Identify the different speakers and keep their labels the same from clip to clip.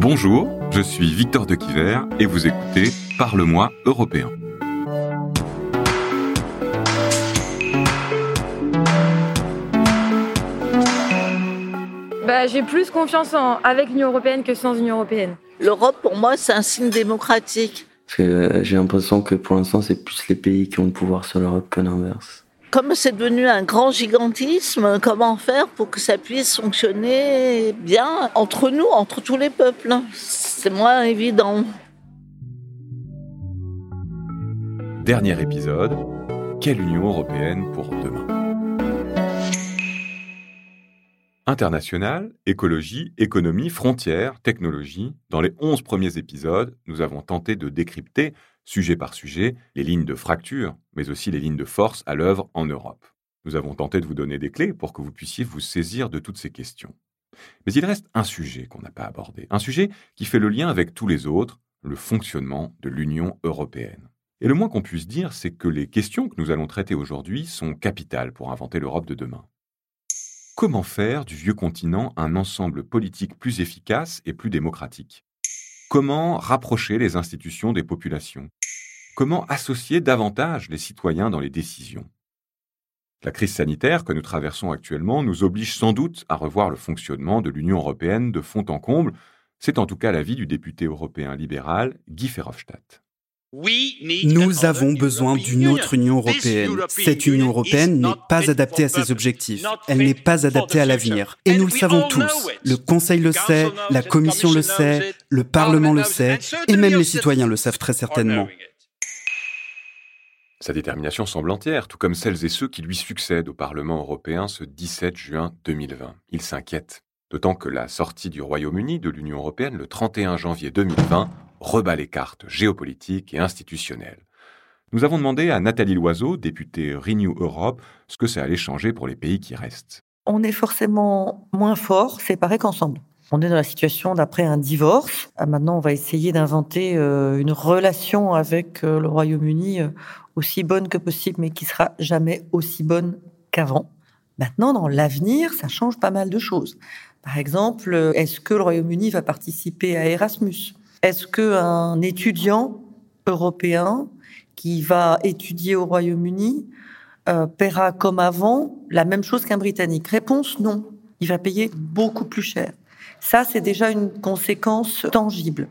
Speaker 1: Bonjour, je suis Victor de Quiver et vous écoutez Parle-moi européen.
Speaker 2: Bah, j'ai plus confiance en, avec l'Union européenne que sans Union européenne.
Speaker 3: L'Europe, pour moi, c'est un signe démocratique.
Speaker 4: Parce que euh, j'ai l'impression que pour l'instant, c'est plus les pays qui ont le pouvoir sur l'Europe que l'inverse.
Speaker 3: Comme c'est devenu un grand gigantisme, comment faire pour que ça puisse fonctionner bien entre nous, entre tous les peuples? C'est moins évident.
Speaker 1: Dernier épisode, quelle Union européenne pour demain? International, écologie, économie, frontières, technologie. Dans les 11 premiers épisodes, nous avons tenté de décrypter, sujet par sujet, les lignes de fracture, mais aussi les lignes de force à l'œuvre en Europe. Nous avons tenté de vous donner des clés pour que vous puissiez vous saisir de toutes ces questions. Mais il reste un sujet qu'on n'a pas abordé, un sujet qui fait le lien avec tous les autres, le fonctionnement de l'Union européenne. Et le moins qu'on puisse dire, c'est que les questions que nous allons traiter aujourd'hui sont capitales pour inventer l'Europe de demain. Comment faire du vieux continent un ensemble politique plus efficace et plus démocratique? Comment rapprocher les institutions des populations? Comment associer davantage les citoyens dans les décisions? La crise sanitaire que nous traversons actuellement nous oblige sans doute à revoir le fonctionnement de l'Union européenne de fond en comble. C'est en tout cas l'avis du député européen libéral Guy Verhofstadt.
Speaker 5: Nous avons besoin d'une autre Union européenne. Cette Union européenne n'est pas adaptée à ses objectifs. Elle n'est pas adaptée à l'avenir. Et nous le savons tous. Le Conseil le sait, la Commission le sait, le Parlement le sait, et même les citoyens le savent très certainement.
Speaker 1: Sa détermination semble entière, tout comme celles et ceux qui lui succèdent au Parlement européen ce 17 juin 2020. Il s'inquiète, d'autant que la sortie du Royaume-Uni de l'Union européenne le 31 janvier 2020 rebat les cartes géopolitiques et institutionnelles. Nous avons demandé à Nathalie Loiseau, députée Renew Europe, ce que ça allait changer pour les pays qui restent.
Speaker 6: On est forcément moins fort séparés qu'ensemble. On est dans la situation d'après un divorce. Ah, maintenant, on va essayer d'inventer euh, une relation avec euh, le Royaume-Uni euh, aussi bonne que possible, mais qui sera jamais aussi bonne qu'avant. Maintenant, dans l'avenir, ça change pas mal de choses. Par exemple, est-ce que le Royaume-Uni va participer à Erasmus? Est-ce qu'un étudiant européen qui va étudier au Royaume-Uni paiera comme avant la même chose qu'un Britannique? Réponse non. Il va payer beaucoup plus cher. Ça, c'est déjà une conséquence tangible.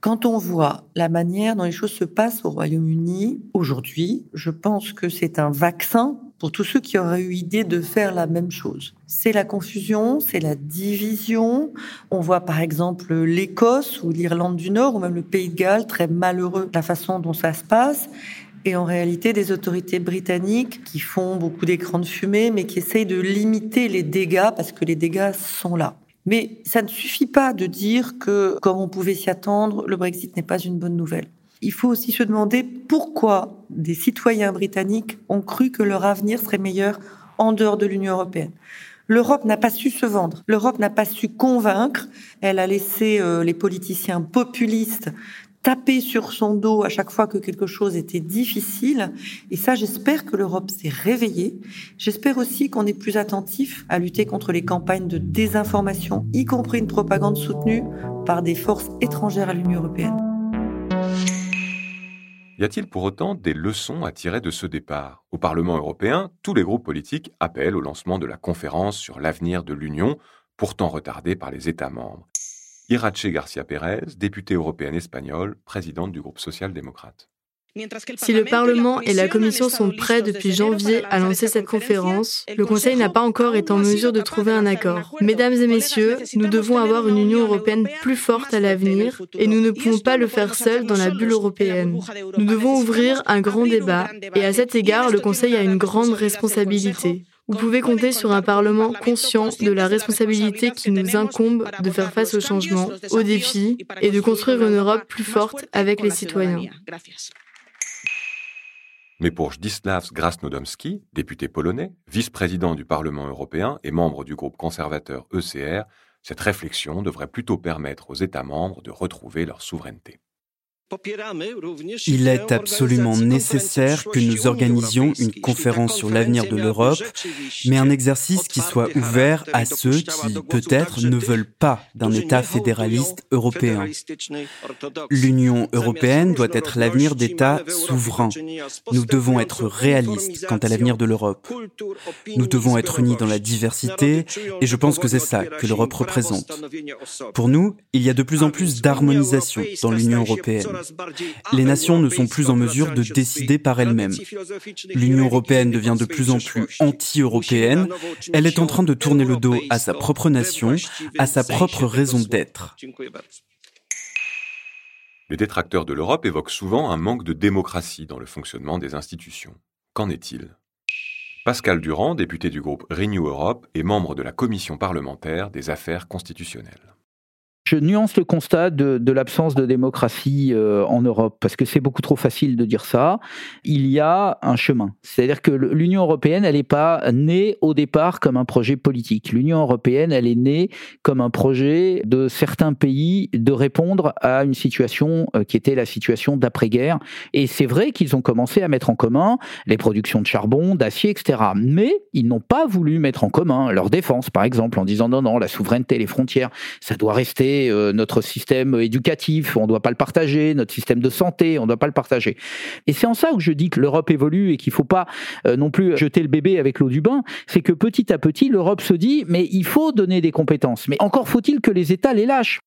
Speaker 6: Quand on voit la manière dont les choses se passent au Royaume-Uni aujourd'hui, je pense que c'est un vaccin pour tous ceux qui auraient eu idée de faire la même chose. C'est la confusion, c'est la division. On voit par exemple l'Écosse ou l'Irlande du Nord ou même le Pays de Galles, très malheureux de la façon dont ça se passe. Et en réalité, des autorités britanniques qui font beaucoup d'écrans de fumée, mais qui essayent de limiter les dégâts parce que les dégâts sont là. Mais ça ne suffit pas de dire que, comme on pouvait s'y attendre, le Brexit n'est pas une bonne nouvelle. Il faut aussi se demander pourquoi des citoyens britanniques ont cru que leur avenir serait meilleur en dehors de l'Union européenne. L'Europe n'a pas su se vendre, l'Europe n'a pas su convaincre, elle a laissé euh, les politiciens populistes taper sur son dos à chaque fois que quelque chose était difficile. Et ça, j'espère que l'Europe s'est réveillée. J'espère aussi qu'on est plus attentif à lutter contre les campagnes de désinformation, y compris une propagande soutenue par des forces étrangères à l'Union européenne.
Speaker 1: Y a-t-il pour autant des leçons à tirer de ce départ? Au Parlement européen, tous les groupes politiques appellent au lancement de la conférence sur l'avenir de l'Union, pourtant retardée par les États membres. Irache Garcia Pérez, députée européenne espagnole, présidente du groupe social-démocrate.
Speaker 2: Si le Parlement et la Commission sont prêts depuis janvier à lancer cette conférence, le Conseil n'a pas encore été en mesure de trouver un accord. Mesdames et messieurs, nous devons avoir une Union européenne plus forte à l'avenir et nous ne pouvons pas le faire seuls dans la bulle européenne. Nous devons ouvrir un grand débat et à cet égard, le Conseil a une grande responsabilité. Vous pouvez compter sur un Parlement conscient de la responsabilité qui nous incombe de faire face aux changements, aux défis et de construire une Europe plus forte avec les citoyens.
Speaker 1: Mais pour Zdzisław Grasnodębski, député polonais, vice-président du Parlement européen et membre du groupe conservateur ECR, cette réflexion devrait plutôt permettre aux États membres de retrouver leur souveraineté.
Speaker 5: Il est absolument nécessaire que nous organisions une conférence sur l'avenir de l'Europe, mais un exercice qui soit ouvert à ceux qui, peut-être, ne veulent pas d'un État fédéraliste européen. L'Union européenne doit être l'avenir d'États souverains. Nous devons être réalistes quant à l'avenir de l'Europe. Nous devons être unis dans la diversité, et je pense que c'est ça que l'Europe représente. Pour nous, il y a de plus en plus d'harmonisation dans l'Union européenne. Les nations ne sont plus en mesure de décider par elles-mêmes. L'Union européenne devient de plus en plus anti-européenne. Elle est en train de tourner le dos à sa propre nation, à sa propre raison d'être.
Speaker 1: Les détracteurs de l'Europe évoquent souvent un manque de démocratie dans le fonctionnement des institutions. Qu'en est-il? Pascal Durand, député du groupe Renew Europe et membre de la commission parlementaire des affaires constitutionnelles
Speaker 7: je nuance le constat de, l'absence de démocratie euh, en Europe, parce que c'est beaucoup trop facile de dire ça. Il y a un chemin. C'est-à-dire que l'Union européenne, elle n'est pas née au départ comme un projet politique. L'Union européenne, elle est née comme un projet de certains pays de répondre à une situation euh, qui était la situation d'après-guerre. Et c'est vrai qu'ils ont commencé à mettre en commun les productions de charbon, d'acier, etc. Mais ils n'ont pas voulu mettre en commun leur défense, par exemple, en disant non, non, la souveraineté, les frontières, ça doit rester euh, notre système éducatif, on ne doit pas le partager, notre système de santé, on ne doit pas le partager. Et c'est en ça que je dis que l'Europe évolue et qu'il ne faut pas euh, non plus jeter le bébé avec l'eau du bain, c'est que petit à petit, l'Europe se dit, mais il faut donner des compétences. Mais encore faut-il que les États les lâchent.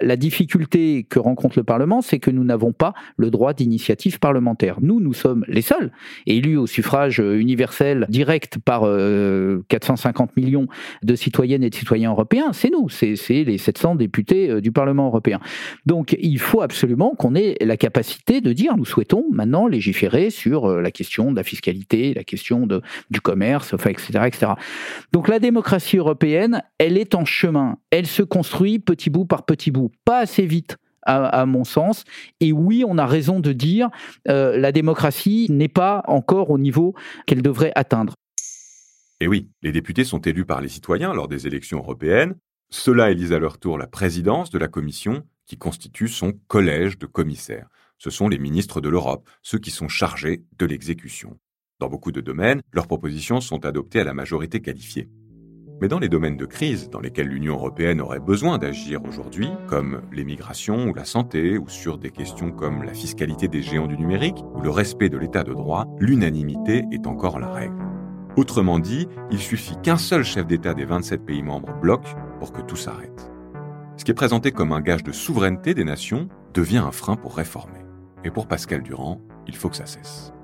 Speaker 7: La difficulté que rencontre le Parlement, c'est que nous n'avons pas le droit d'initiative parlementaire. Nous, nous sommes les seuls, élus au suffrage universel direct par 450 euh, millions de citoyennes et de citoyens européens. C'est nous, c'est les 700 députés euh, du Parlement européen. Donc, il faut absolument qu'on ait la capacité de dire, nous souhaitons maintenant légiférer sur euh, la question de la fiscalité, la question de, du commerce, etc., etc. Donc, la démocratie européenne, elle est en chemin. Elle se construit petit bout par petit bout pas assez vite. À, mon sens. Et oui, on a raison de dire euh, la démocratie n'est pas encore au niveau qu'elle devrait atteindre.
Speaker 1: Et oui, les députés sont élus par les citoyens lors des élections européennes. Ceux-là élisent à leur tour la présidence de la Commission, qui constitue son collège de commissaires. Ce sont les ministres de l'Europe, ceux qui sont chargés de l'exécution. Dans beaucoup de domaines, leurs propositions sont adoptées à la majorité qualifiée. Mais dans les domaines de crise dans lesquels l'Union européenne aurait besoin d'agir aujourd'hui, comme les ou la santé, ou sur des questions comme la fiscalité des géants du numérique ou le respect de l'état de droit, l'unanimité est encore la règle. Autrement dit, il suffit qu'un seul chef d'État des 27 pays membres bloque pour que tout s'arrête. Ce qui est présenté comme un gage de souveraineté des nations devient un frein pour réformer. Et pour Pascal Durand, il faut que ça cesse.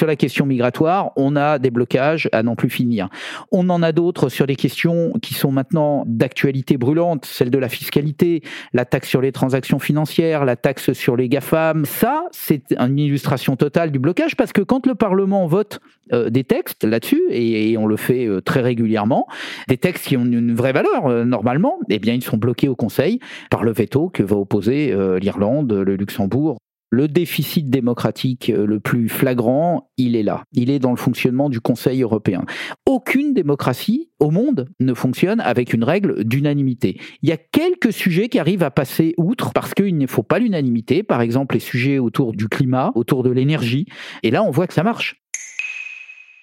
Speaker 7: Sur la question migratoire, on a des blocages à n'en plus finir. On en a d'autres sur les questions qui sont maintenant d'actualité brûlante, celle de la fiscalité, la taxe sur les transactions financières, la taxe sur les GAFAM. Ça, c'est une illustration totale du blocage parce que quand le Parlement vote euh, des textes là-dessus, et, on le fait euh, très régulièrement, des textes qui ont une vraie valeur euh, normalement, eh bien ils sont bloqués au Conseil par le veto que va opposer l'Irlande, le Luxembourg, le déficit démocratique euh, le plus flagrant, il est là. Il est dans le fonctionnement du Conseil européen. Aucune démocratie au monde ne fonctionne avec une règle d'unanimité. Il y a quelques sujets qui arrivent à passer outre parce qu'il ne faut pas l'unanimité. Par exemple, les sujets autour du climat, autour de l'énergie. Et là, on voit que ça marche.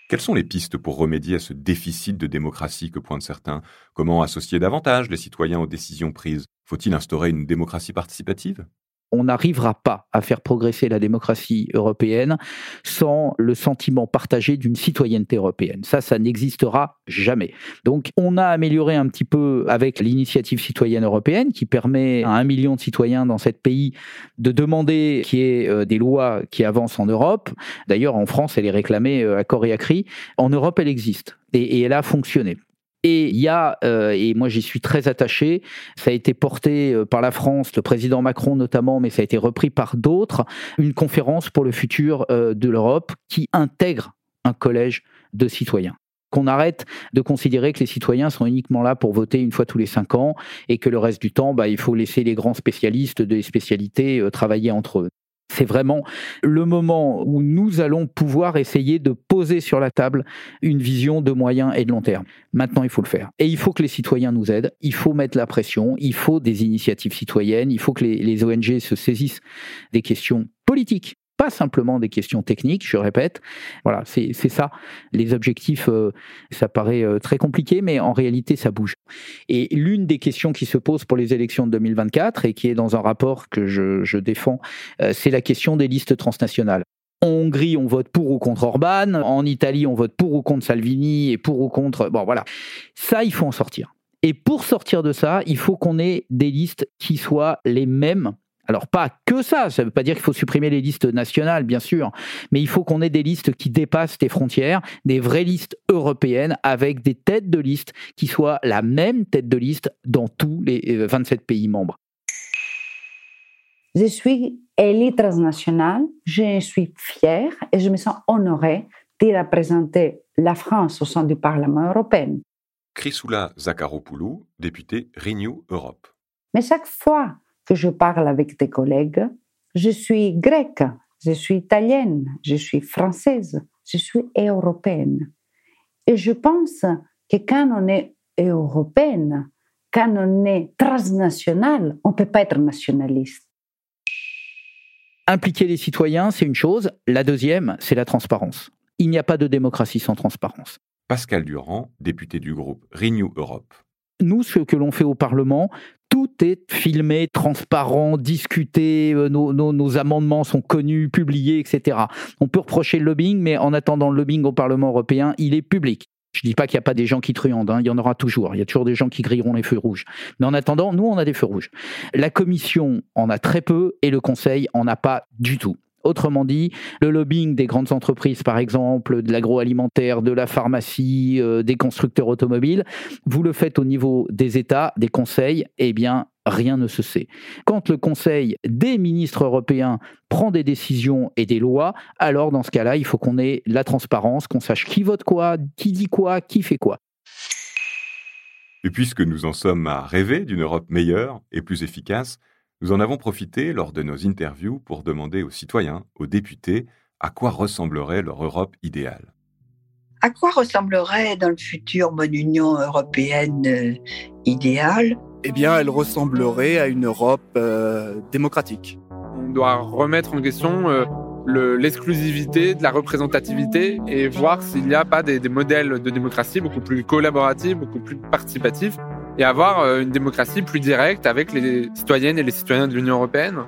Speaker 1: Quelles sont les pistes pour remédier à ce déficit de démocratie que pointent certains? Comment associer davantage les citoyens aux décisions prises? Faut-il instaurer une démocratie participative?
Speaker 7: On n'arrivera pas à faire progresser la démocratie européenne sans le sentiment partagé d'une citoyenneté européenne. Ça, ça n'existera jamais. Donc, on a amélioré un petit peu avec l'initiative citoyenne européenne qui permet à un million de citoyens dans ce pays de demander qu'il y ait euh, des lois qui avancent en Europe. D'ailleurs, en France, elle est réclamée euh, à corps et à cri. En Europe, elle existe et, elle a fonctionné. Et il y a, euh, et moi j'y suis très attaché, ça a été porté euh, par la France, le président Macron notamment, mais ça a été repris par d'autres, une conférence pour le futur euh, de l'Europe qui intègre un collège de citoyens. Qu'on arrête de considérer que les citoyens sont uniquement là pour voter une fois tous les cinq ans et que le reste du temps, bah, il faut laisser les grands spécialistes des spécialités travailler entre eux C'est vraiment le moment où nous allons pouvoir essayer de poser sur la table une vision de moyen et de long terme. Maintenant, il faut le faire. Et il faut que les citoyens nous aident, il faut mettre la pression, il faut des initiatives citoyennes, il faut que les, ONG se saisissent des questions politiques pas simplement des questions techniques, je répète. Voilà, c'est ça. Les objectifs, euh, ça paraît euh, très compliqué, mais en réalité, ça bouge. Et l'une des questions qui se pose pour les élections de 2024 et qui est dans un rapport que je, défends, euh, c'est la question des listes transnationales. En Hongrie, on vote pour ou contre Orban. En Italie, on vote pour ou contre Salvini et pour ou contre. Bon, voilà. Ça, il faut en sortir. Et pour sortir de ça, il faut qu'on ait des listes qui soient les mêmes alors pas que ça, ça ne veut pas dire qu'il faut supprimer les listes nationales, bien sûr, mais il faut qu'on ait des listes qui dépassent les frontières, des vraies listes européennes avec des têtes de liste qui soient la même tête de liste dans tous les 27 euh, pays membres.
Speaker 8: Je suis élite transnationale, je suis fière et je me sens honorée de représenter la France au sein du Parlement européen.
Speaker 1: Chrysoula Zakharopoulou, députée Renew Europe.
Speaker 8: Mais chaque fois que je parle avec des collègues, je suis grecque, je suis italienne, je suis française, je suis européenne. Et je pense que quand on est européenne, quand on est transnational, on ne peut pas être nationaliste.
Speaker 7: Impliquer les citoyens, c'est une chose. La deuxième, c'est la transparence. Il n'y a pas de démocratie sans transparence.
Speaker 1: Pascal Durand, député du groupe Renew Europe.
Speaker 7: Nous, ce que l'on fait au Parlement, tout est filmé, transparent, discuté, euh, nos, amendements sont connus, publiés, etc. On peut reprocher le lobbying, mais en attendant, le lobbying au Parlement européen, il est public. Je ne dis pas qu'il n'y a pas des gens qui truandent, hein, il y en aura toujours. Il y a toujours des gens qui grilleront les feux rouges. Mais en attendant, nous, on a des feux rouges. La Commission en a très peu et le Conseil en a pas du tout. Autrement dit, le lobbying des grandes entreprises, par exemple, de l'agroalimentaire, de la pharmacie, euh, des constructeurs automobiles, vous le faites au niveau des États, des conseils, eh bien, rien ne se sait. Quand le Conseil des ministres européens prend des décisions et des lois, alors dans ce cas-là, il faut qu'on ait la transparence, qu'on sache qui vote quoi, qui dit quoi, qui fait quoi.
Speaker 1: Et puisque nous en sommes à rêver d'une Europe meilleure et plus efficace, nous en avons profité lors de nos interviews pour demander aux citoyens, aux députés, à quoi ressemblerait leur Europe idéale.
Speaker 9: À quoi ressemblerait dans le futur mon Union européenne euh, idéale?
Speaker 10: Eh bien, elle ressemblerait à une Europe euh, démocratique.
Speaker 11: On doit remettre en question euh, l'exclusivité de la représentativité et voir s'il n'y a pas des, des modèles de démocratie beaucoup plus collaboratifs, beaucoup plus participatifs et avoir euh, une démocratie plus directe avec les citoyennes et les citoyens de l'Union européenne.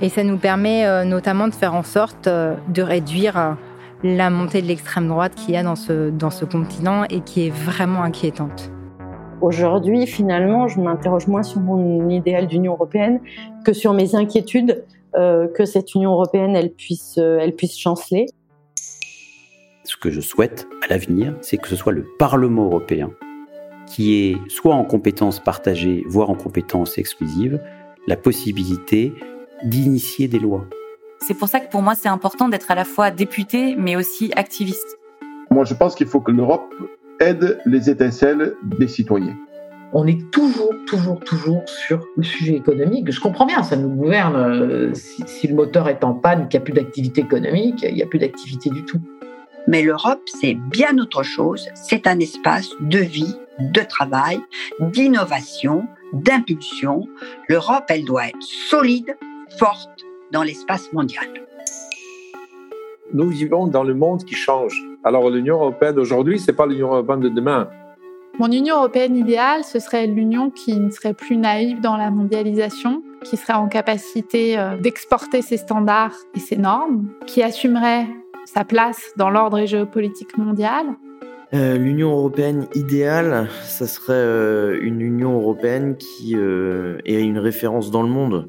Speaker 12: Et ça nous permet euh, notamment de faire en sorte euh, de réduire la montée de l'extrême droite qu'il y a dans ce, dans ce continent et qui est vraiment inquiétante.
Speaker 13: Aujourd'hui, finalement, je m'interroge moins sur mon idéal d'Union européenne que sur mes inquiétudes que cette Union européenne elle puisse, elle puisse chanceler.
Speaker 14: Ce que je souhaite à l'avenir, c'est que ce soit le Parlement européen qui est soit en compétence partagée, voire en compétence exclusive, la possibilité d'initier des lois.
Speaker 15: C'est pour ça que pour moi c'est important d'être à la fois député mais aussi activiste.
Speaker 16: Moi je pense qu'il faut que l'Europe aide les étincelles des citoyens.
Speaker 17: On est toujours, toujours, toujours sur le sujet économique. Je comprends bien, ça nous gouverne. Si, si le moteur est en panne, qu'il n'y a plus d'activité économique, il n'y a plus d'activité du tout.
Speaker 9: Mais l'Europe, c'est bien autre chose. C'est un espace de vie, de travail, d'innovation, d'impulsion. L'Europe, elle doit être solide, forte dans l'espace mondial.
Speaker 18: Nous vivons dans le monde qui change. Alors l'Union européenne d'aujourd'hui, c'est pas l'Union européenne de demain.
Speaker 19: Mon Union européenne idéale, ce serait l'Union qui ne serait plus naïve dans la mondialisation, qui serait en capacité euh, d'exporter ses standards et ses normes, qui assumerait sa place dans l'ordre géopolitique mondial
Speaker 4: euh, L'Union européenne idéale, ça serait euh, une Union européenne qui euh, est une référence dans le monde.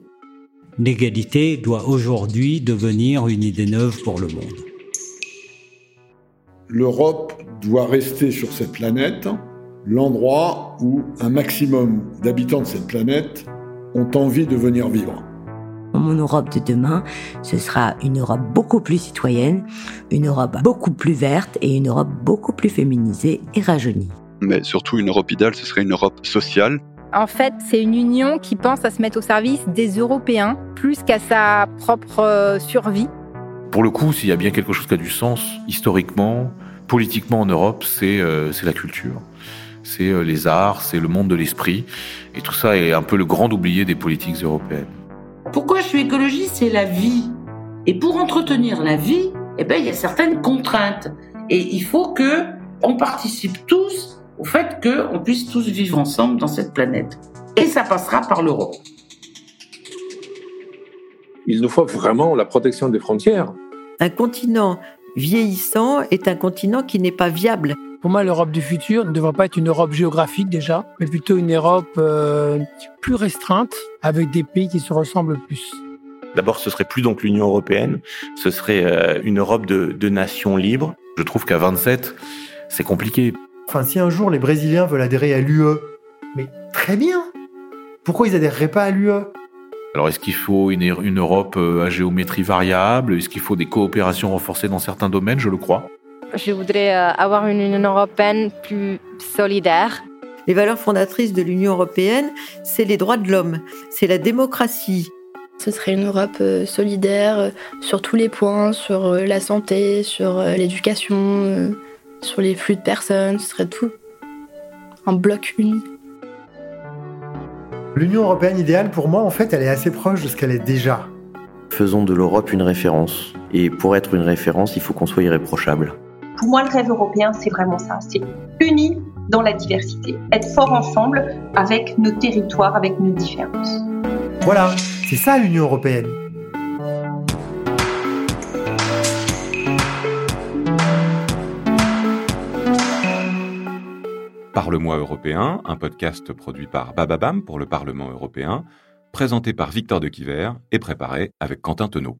Speaker 20: L'égalité doit aujourd'hui devenir une idée neuve pour le monde.
Speaker 21: L'Europe doit rester sur cette planète l'endroit où un maximum d'habitants de cette planète ont envie de venir vivre.
Speaker 22: Mon Europe de demain, ce sera une Europe beaucoup plus citoyenne, une Europe beaucoup plus verte et une Europe beaucoup plus féminisée et rajeunie.
Speaker 23: Mais surtout, une Europe idéale, ce serait une Europe sociale
Speaker 12: En fait, c'est une union qui pense à se mettre au service des Européens plus qu'à sa propre euh, survie.
Speaker 24: Pour le coup, s'il y a bien quelque chose qui a du sens historiquement, politiquement en Europe, c'est euh, la culture. C'est euh, les arts, c'est le monde de l'esprit. Et tout ça est un peu le grand oublié des politiques européennes.
Speaker 25: Pourquoi je suis écologiste C'est la vie. Et pour entretenir la vie, eh ben, il y a certaines contraintes. Et il faut que on participe tous au fait qu'on puisse tous vivre ensemble dans cette planète. Et ça passera par l'euro.
Speaker 26: Il nous faut vraiment la protection des frontières.
Speaker 23: Un continent vieillissant est un continent qui n'est pas viable.
Speaker 18: Pour moi, l'Europe du futur ne devrait pas être une Europe géographique déjà, mais plutôt une Europe euh, plus restreinte, avec des pays qui se ressemblent plus.
Speaker 27: D'abord, ce serait plus donc l'Union européenne, ce serait euh, une Europe de, de nations libres.
Speaker 24: Je trouve qu'à 27, c'est compliqué.
Speaker 6: Enfin, si un jour les Brésiliens veulent adhérer à l'UE, mais très bien. Pourquoi ils adhéreraient pas à l'UE
Speaker 24: alors, est-ce qu'il faut une, une, Europe euh, à géométrie variable? Est-ce qu'il faut des coopérations renforcées dans certains domaines? Je le crois.
Speaker 12: Je voudrais euh, avoir une Union européenne plus solidaire.
Speaker 23: Les valeurs fondatrices de l'Union européenne, c'est les droits de l'homme, c'est la démocratie.
Speaker 11: Ce serait une Europe euh, solidaire sur tous les points, sur la santé, sur l'éducation, sur les flux de personnes, ce serait tout. Un bloc uni.
Speaker 6: L'Union européenne idéale, pour moi, en fait, elle est assez proche de ce qu'elle est déjà.
Speaker 9: Faisons de l'Europe une référence. Et pour être une référence, il faut qu'on soit irréprochable.
Speaker 28: Pour moi, le rêve européen, c'est vraiment ça. C'est uni dans la diversité. Être fort ensemble avec nos territoires, avec nos différences.
Speaker 6: Voilà, c'est ça l'Union européenne.
Speaker 1: Parle-moi européen, un podcast produit par Bababam pour le Parlement européen, présenté par Victor de Quiver et préparé avec Quentin Tenot.